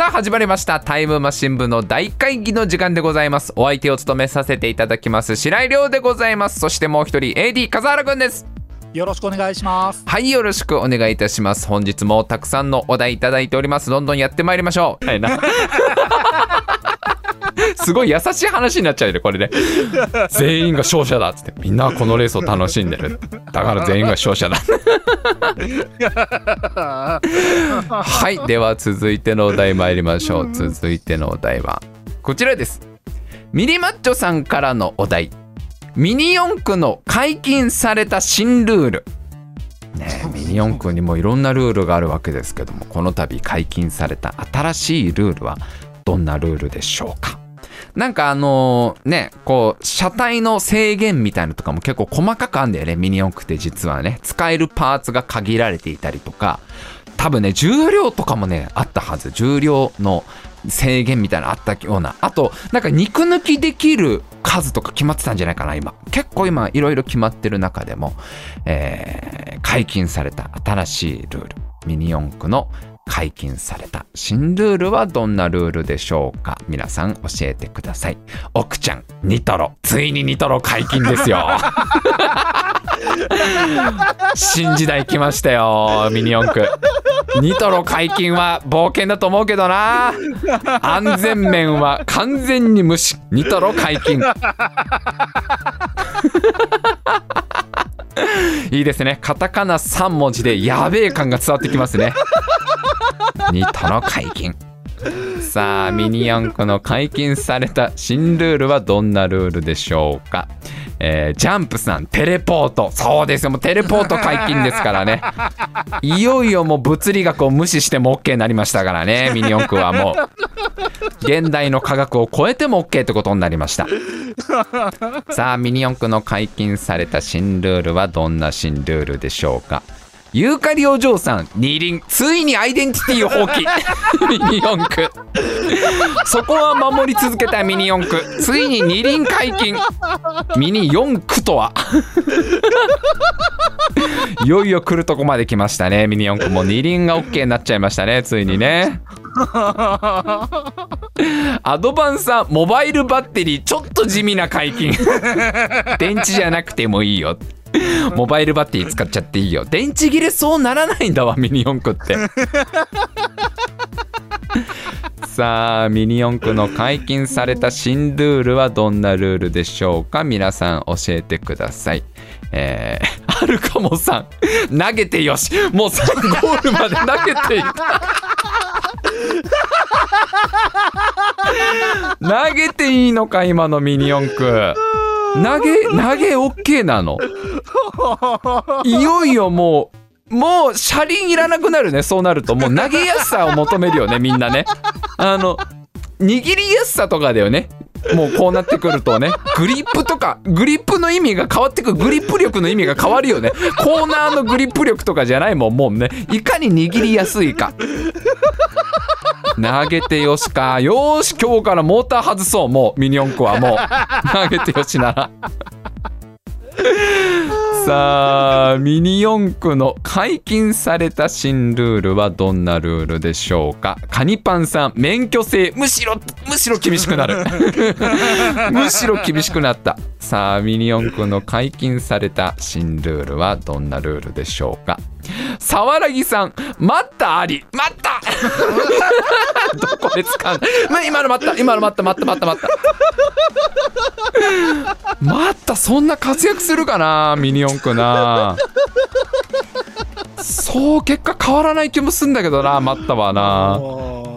さあ始まりました。タイムマシン部の大会議の時間でございます。お相手を務めさせていただきます白井亮でございます。そしてもう一人 AD 笠原くんです。よろしくお願いします。はいよろしくお願いいたします。本日もたくさんのお題いただいております。どんどんやってまいりましょう。はいな すごい優しい話になっちゃうよねこれね。全員が勝者だっつって。みんなはこのレースを楽しんでる。だから全員が勝者だ。はいでは続いてのお題参りましょう。続いてのお題はこちらです。ミリマッチョさんからのお題。ミニ四駆の解禁された新ルール。ねえミニ四駆にもいろんなルールがあるわけですけどもこの度解禁された新しいルールはどんなルールでしょうか。なんかあのねこう車体の制限みたいなのとかも結構細かくあんだよね。ミニ四駆って実はね。使えるパーツが限られていたりとか。多分ね重量とかもねあったはず。重量の制限みたいなのあったような。あとなんか肉抜きできる数とか決まってたんじゃないかな今。結構今いろいろ決まってる中でも、えー解禁された新しいルール。ミニ四駆の解禁された新ルールはどんなルールでしょうか？皆さん教えてください。奥ちゃんニトロ。ついにニトロ解禁ですよ。新時代来ましたよミニ四駆。ニトロ解禁は冒険だと思うけどな。安全面は完全に無視。ニトロ解禁。いいですね。カタカナ3文字でやべえ感が伝わってきますね。ニトロ解禁。さあミニ四駆の解禁された新ルールはどんなルールでしょうか？えージャンプさんテレポート。そうですよ。もうテレポート解禁ですからね。いよいよもう物理学を無視しても OK になりましたからねミニ四駆はもう。現代の科学を超えても OK ってことになりました。さあミニ四駆の解禁された新ルールはどんな新ルールでしょうか？ユーカリお嬢さん二輪ついにアイデンティティを放棄。ミニ四駆。そこは守り続けたミニ四駆。ついに二輪解禁。ミニ四駆とは。いよいよ来るとこまで来ましたね。ミニ四駆も二輪が OK になっちゃいましたね。ついにね。アドバンサーモバイルバッテリー。ちょっと地味な解禁。電池じゃなくてもいいよ。モバイルバッテリー使っちゃっていいよ。電池切れそうならないんだわミニ四駆って。さあミニ四駆の解禁された新ルールはどんなルールでしょうか？皆さん教えてください。えー、アルカモさん。投げてよし。もう3ゴールまで投げていた。投げていいのか今のミニ四駆。投げ投げ OK なの。いよいよもうもう車輪いらなくなるねそうなると。もう投げやすさを求めるよねみんなね。あの握りやすさとかだよね。もうこうなってくるとね。グリップとかグリップの意味が変わってくる。グリップ力の意味が変わるよね。コーナーのグリップ力とかじゃないもんもうね。いかに握りやすいか。投げてよしか。よーし今日からモーター外そう。もうミニ四駆はもう。投げてよしなら。さあミニ四駆の解禁された新ルールはどんなルールでしょうか。カニパンさん免許制。むしろむしろ厳しくなる。むしろ厳しくなった。さあミニ四駆の解禁された新ルールはどんなルールでしょうかさわらぎさん待ったあり。待った。どこで使うの？今の待った。今の待った。待った待った待った。待ったそんな活躍するかなミニ四駆な。そう結果変わらない気もすんだけどな待ったわな。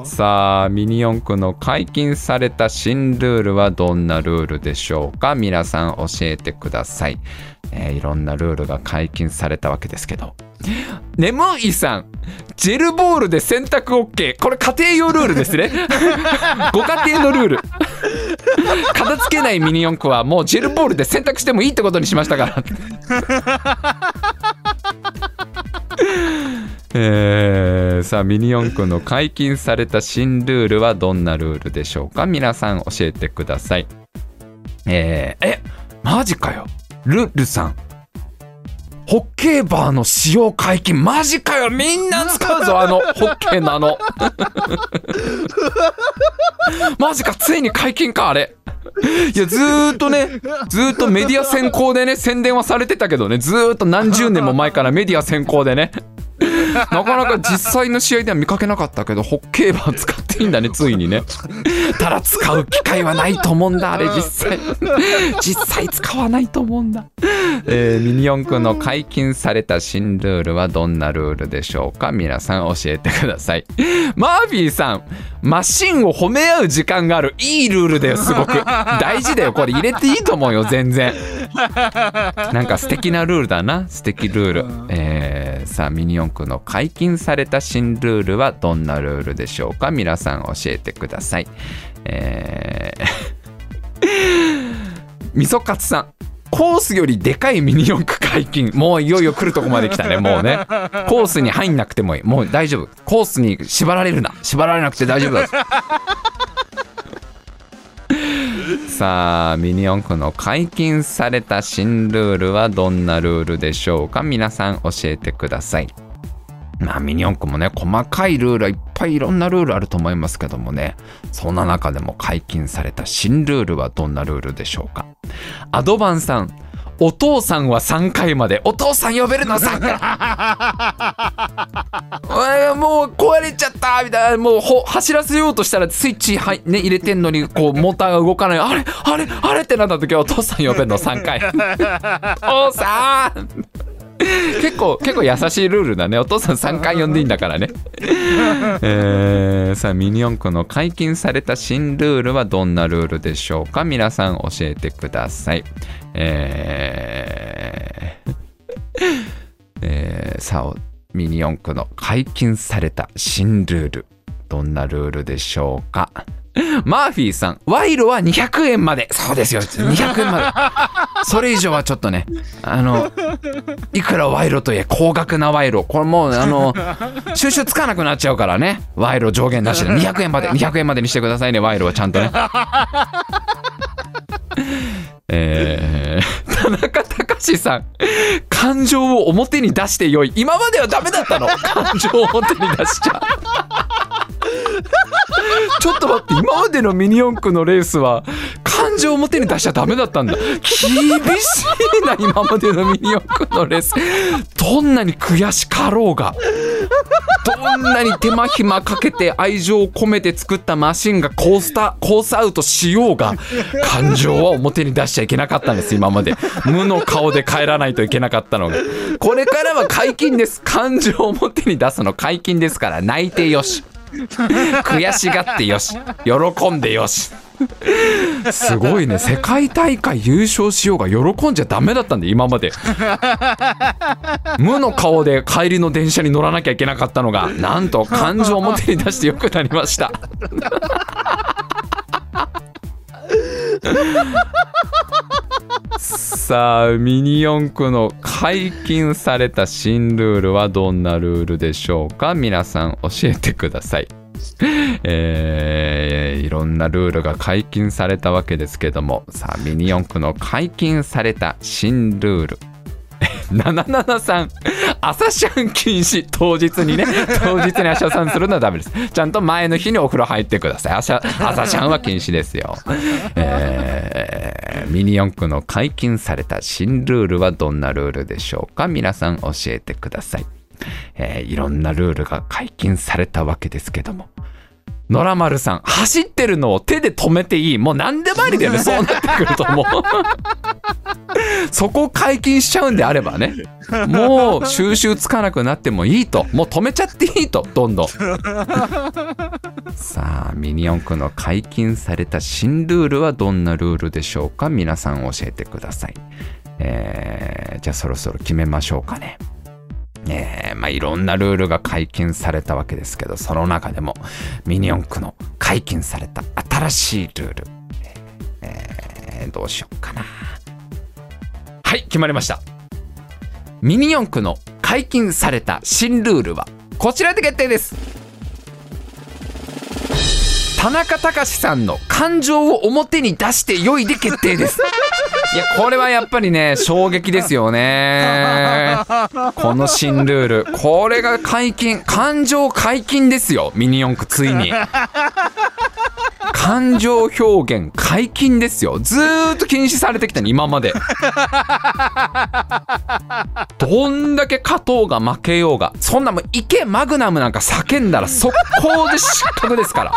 さあミニ四駆の解禁された新ルールはどんなルールでしょうか？皆さん教えてください、えーいろんなルールが解禁されたわけですけど。眠いさんジェルボールで洗濯 OK これ家庭用ルールですね。ご家庭のルール。片付けないミニ四駆はもうジェルボールで洗濯してもいいってことにしましたから。えーさあミニ四駆の解禁された新ルールはどんなルールでしょうか？皆さん教えてください。えー、えマジかよ。ルルさん。ホッケーバーの使用解禁。マジかよ。みんな使うぞあのホッケーのあの。マジかついに解禁かあれ。いやずーっとねずーっとメディア先行でね宣伝はされてたけどねずーっと何十年も前からメディア先行でね。なかなか実際の試合では見かけなかったけどホッケーバー使っていいんだね ついにね。ただ使う機会はないと思うんだあれ実際。実際使わないと思うんだ、えーミニ四駆の解禁された新ルールはどんなルールでしょうか？皆さん教えてください。マーフィーさんマシンを褒め合う時間がある。いいルールだよすごく。大事だよこれ。入れていいと思うよ全然。なんか素敵なルールだな。素敵ルール、えーさあミニ四駆の解禁された新ルールはどんなルールでしょうか？皆さん教えてください。え みそかつさんコースよりでかいミニ四駆解禁。もういよいよ来るとこまで来たねもうね。コースに入んなくてもいい。もう大丈夫。コースに縛られるな。縛られなくて大丈夫ださあミニ四駆の解禁された新ルールはどんなルールでしょうか？皆さん教えてください。まあミニ四駆もね細かいルールはいっぱいいろんなルールあると思いますけどもね。そんな中でも解禁された新ルールはどんなルールでしょうか？アドバンさん。お父さんは3回まで。お父さん呼べるの3回。もう壊れちゃったみたいな。もうほ走らせようとしたらスイッチはい、ね、入れてんのにこうモーターが動かない。あれあれあれってなった時はお父さん呼べるの3回。お父さん結構結構優しいルールだね。お父さん3回呼んでいいんだからね。えーさあミニ四駆の解禁された新ルールはどんなルールでしょうか？皆さん教えてください。えーえーさあミニ四駆の解禁された新ルールどんなルールでしょうか？マーフィーさん、賄賂は200円まで。そうですよ、200円まで。それ以上はちょっとね、あの、いくら賄賂といえ、高額な賄賂。これもう、あの、収集つかなくなっちゃうからね。賄賂上限なしで。200円まで、200円までにしてくださいね、賄賂はちゃんとね。えー、田中隆さん感情を表に出してよい今まではダメだったの感情を表に出しちゃちょっと待って今までのミニ四駆のレースは感情を表に出しちゃダメだったんだ。厳しいな今までのミニ四駆のレース。どんなに悔しかろうが。どんなに手間暇かけて愛情を込めて作ったマシンがコースタコースアウトしようが感情は表に出しちゃいけなかったんです今まで。無の顔で帰らないといけなかったのが。これからは解禁です。感情を表に出すの解禁ですから泣いてよし。悔しがってよし。喜んでよし。すごいね。世界大会優勝しようが喜んじゃダメだったんで今まで。無の顔で帰りの電車に乗らなきゃいけなかったのがなんと感情を表に出してよくなりました。さあミニ四駆の解禁された新ルールはどんなルールでしょうか？皆さん教えてください。えーいろんなルールが解禁されたわけですけども。さあミニ四駆の解禁された新ルール。773朝シャン禁止。当日にね。当日に朝シャンするのはダメです。ちゃんと前の日にお風呂入ってください。朝朝シャンは禁止ですよ、えーミニ四駆の解禁された新ルールはどんなルールでしょうか？皆さん教えてください、えーいろんなルールが解禁されたわけですけども。野良丸さん走ってるのを手で止めていい。もう何でもありだよね。そうなってくるともう。そこを解禁しちゃうんであればね。もう収集つかなくなってもいいと。もう止めちゃっていいと。どんどん。さあミニ四駆の解禁された新ルールはどんなルールでしょうか？皆さん教えてください。えーじゃあそろそろ決めましょうかねえーまあ、いろんなルールが解禁されたわけですけどその中でもミニ四駆の解禁された新しいルール、えーどうしようかな。はい決まりました。ミニ四駆の解禁された新ルールはこちらで決定です。田中隆さんの感情を表に出して良いで決定です。いやこれはやっぱりね衝撃ですよね。この新ルール。これが解禁感情解禁ですよミニ四駆ついに。感情表現解禁ですよ。ずーっと禁止されてきたね今まで。どんだけ勝とうが負けようがそんなもんいけマグナムなんか叫んだら速攻で失格ですから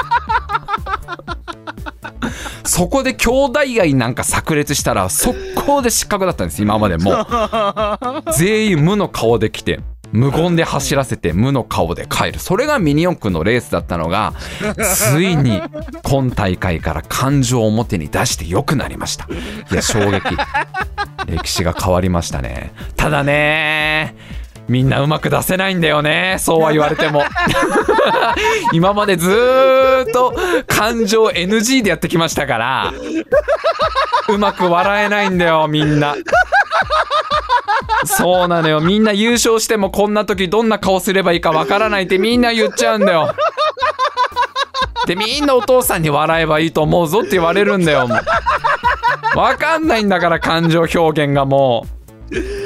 そこで兄弟愛なんか炸裂したら速攻で失格だったんです今までも。全員無の顔で来て無言で走らせて無の顔で帰る。それがミニ四駆のレースだったのがついに今大会から感情を表に出して良くなりました。いや衝撃。歴史が変わりましたね。ただねみんなうまく出せないんだよね。そうは言われても。今までずーっと感情 NG でやってきましたから。うまく笑えないんだよみんな。そうなのよ。みんな優勝してもこんな時どんな顔すればいいかわからないってみんな言っちゃうんだよ。でみんなお父さんに笑えばいいと思うぞって言われるんだよもう。わかんないんだから感情表現がもう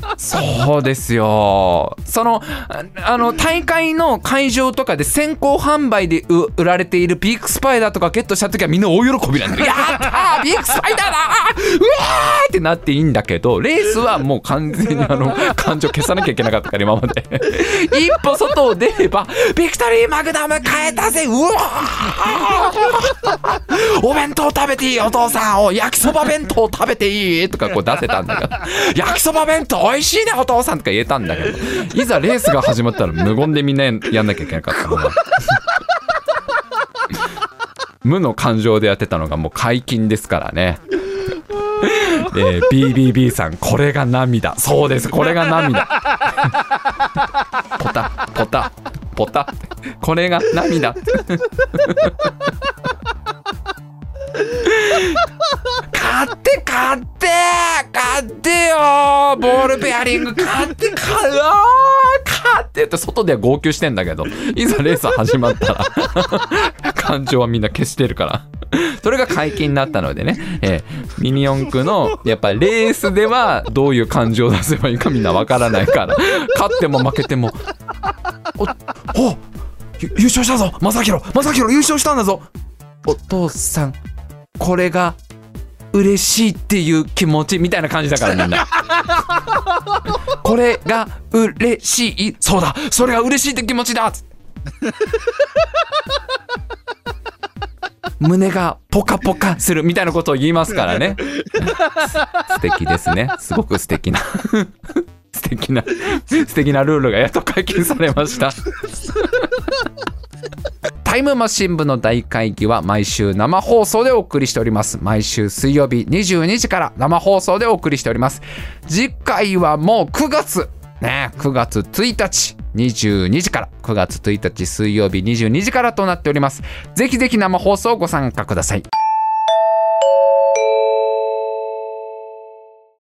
そうですよ。そのあの大会の会場とかで先行販売で売られているビッグスパイダーとかゲットした時はみんな大喜びなんだよ。やったービッグスパイダーだうわーってなっていいんだけどレースはもう完全にあの感情消さなきゃいけなかったから今まで。一歩外を出ればビクトリーマグナム変えたぜうわー。お弁当食べていいお父さん。お焼きそば弁当食べていいとかこう出せたんだけど。焼きそば弁当美味しい。ねお父さんとか言えたんだけど。いざレースが始まったら無言でみんなやんなきゃいけなかったの無の感情でやってたのがもう解禁ですからね。えー BBB さんこれが涙。そうですこれが涙。ポタポタポタ。これが涙。買って買って買ってよ。ボールペアリング買って買うよ買ってって外では号泣してんだけど。いざレース始まったら。感情はみんな消してるから。それが解禁になったのでね、えーミニ四駆のやっぱレースではどういう感情を出せばいいかみんなわからないから。勝っても負けても。おお優勝したぞ。正弘正弘優勝したんだぞ。お父さんこれが嬉しいっていう気持ちみたいな感じだからみんな。これが嬉しいそうだそれが嬉しいって気持ちだつって。胸がポカポカするみたいなことを言いますからね。素敵ですね。すごく素敵な。素敵な素敵なルールがやっと解禁されましたタイムマシン部の大会議は毎週生放送でお送りしております。毎週水曜日22時から生放送でお送りしております。次回はもう9月ね、9月1日22時から9月1日水曜日22時からとなっております。ぜひぜひ生放送ご参加ください。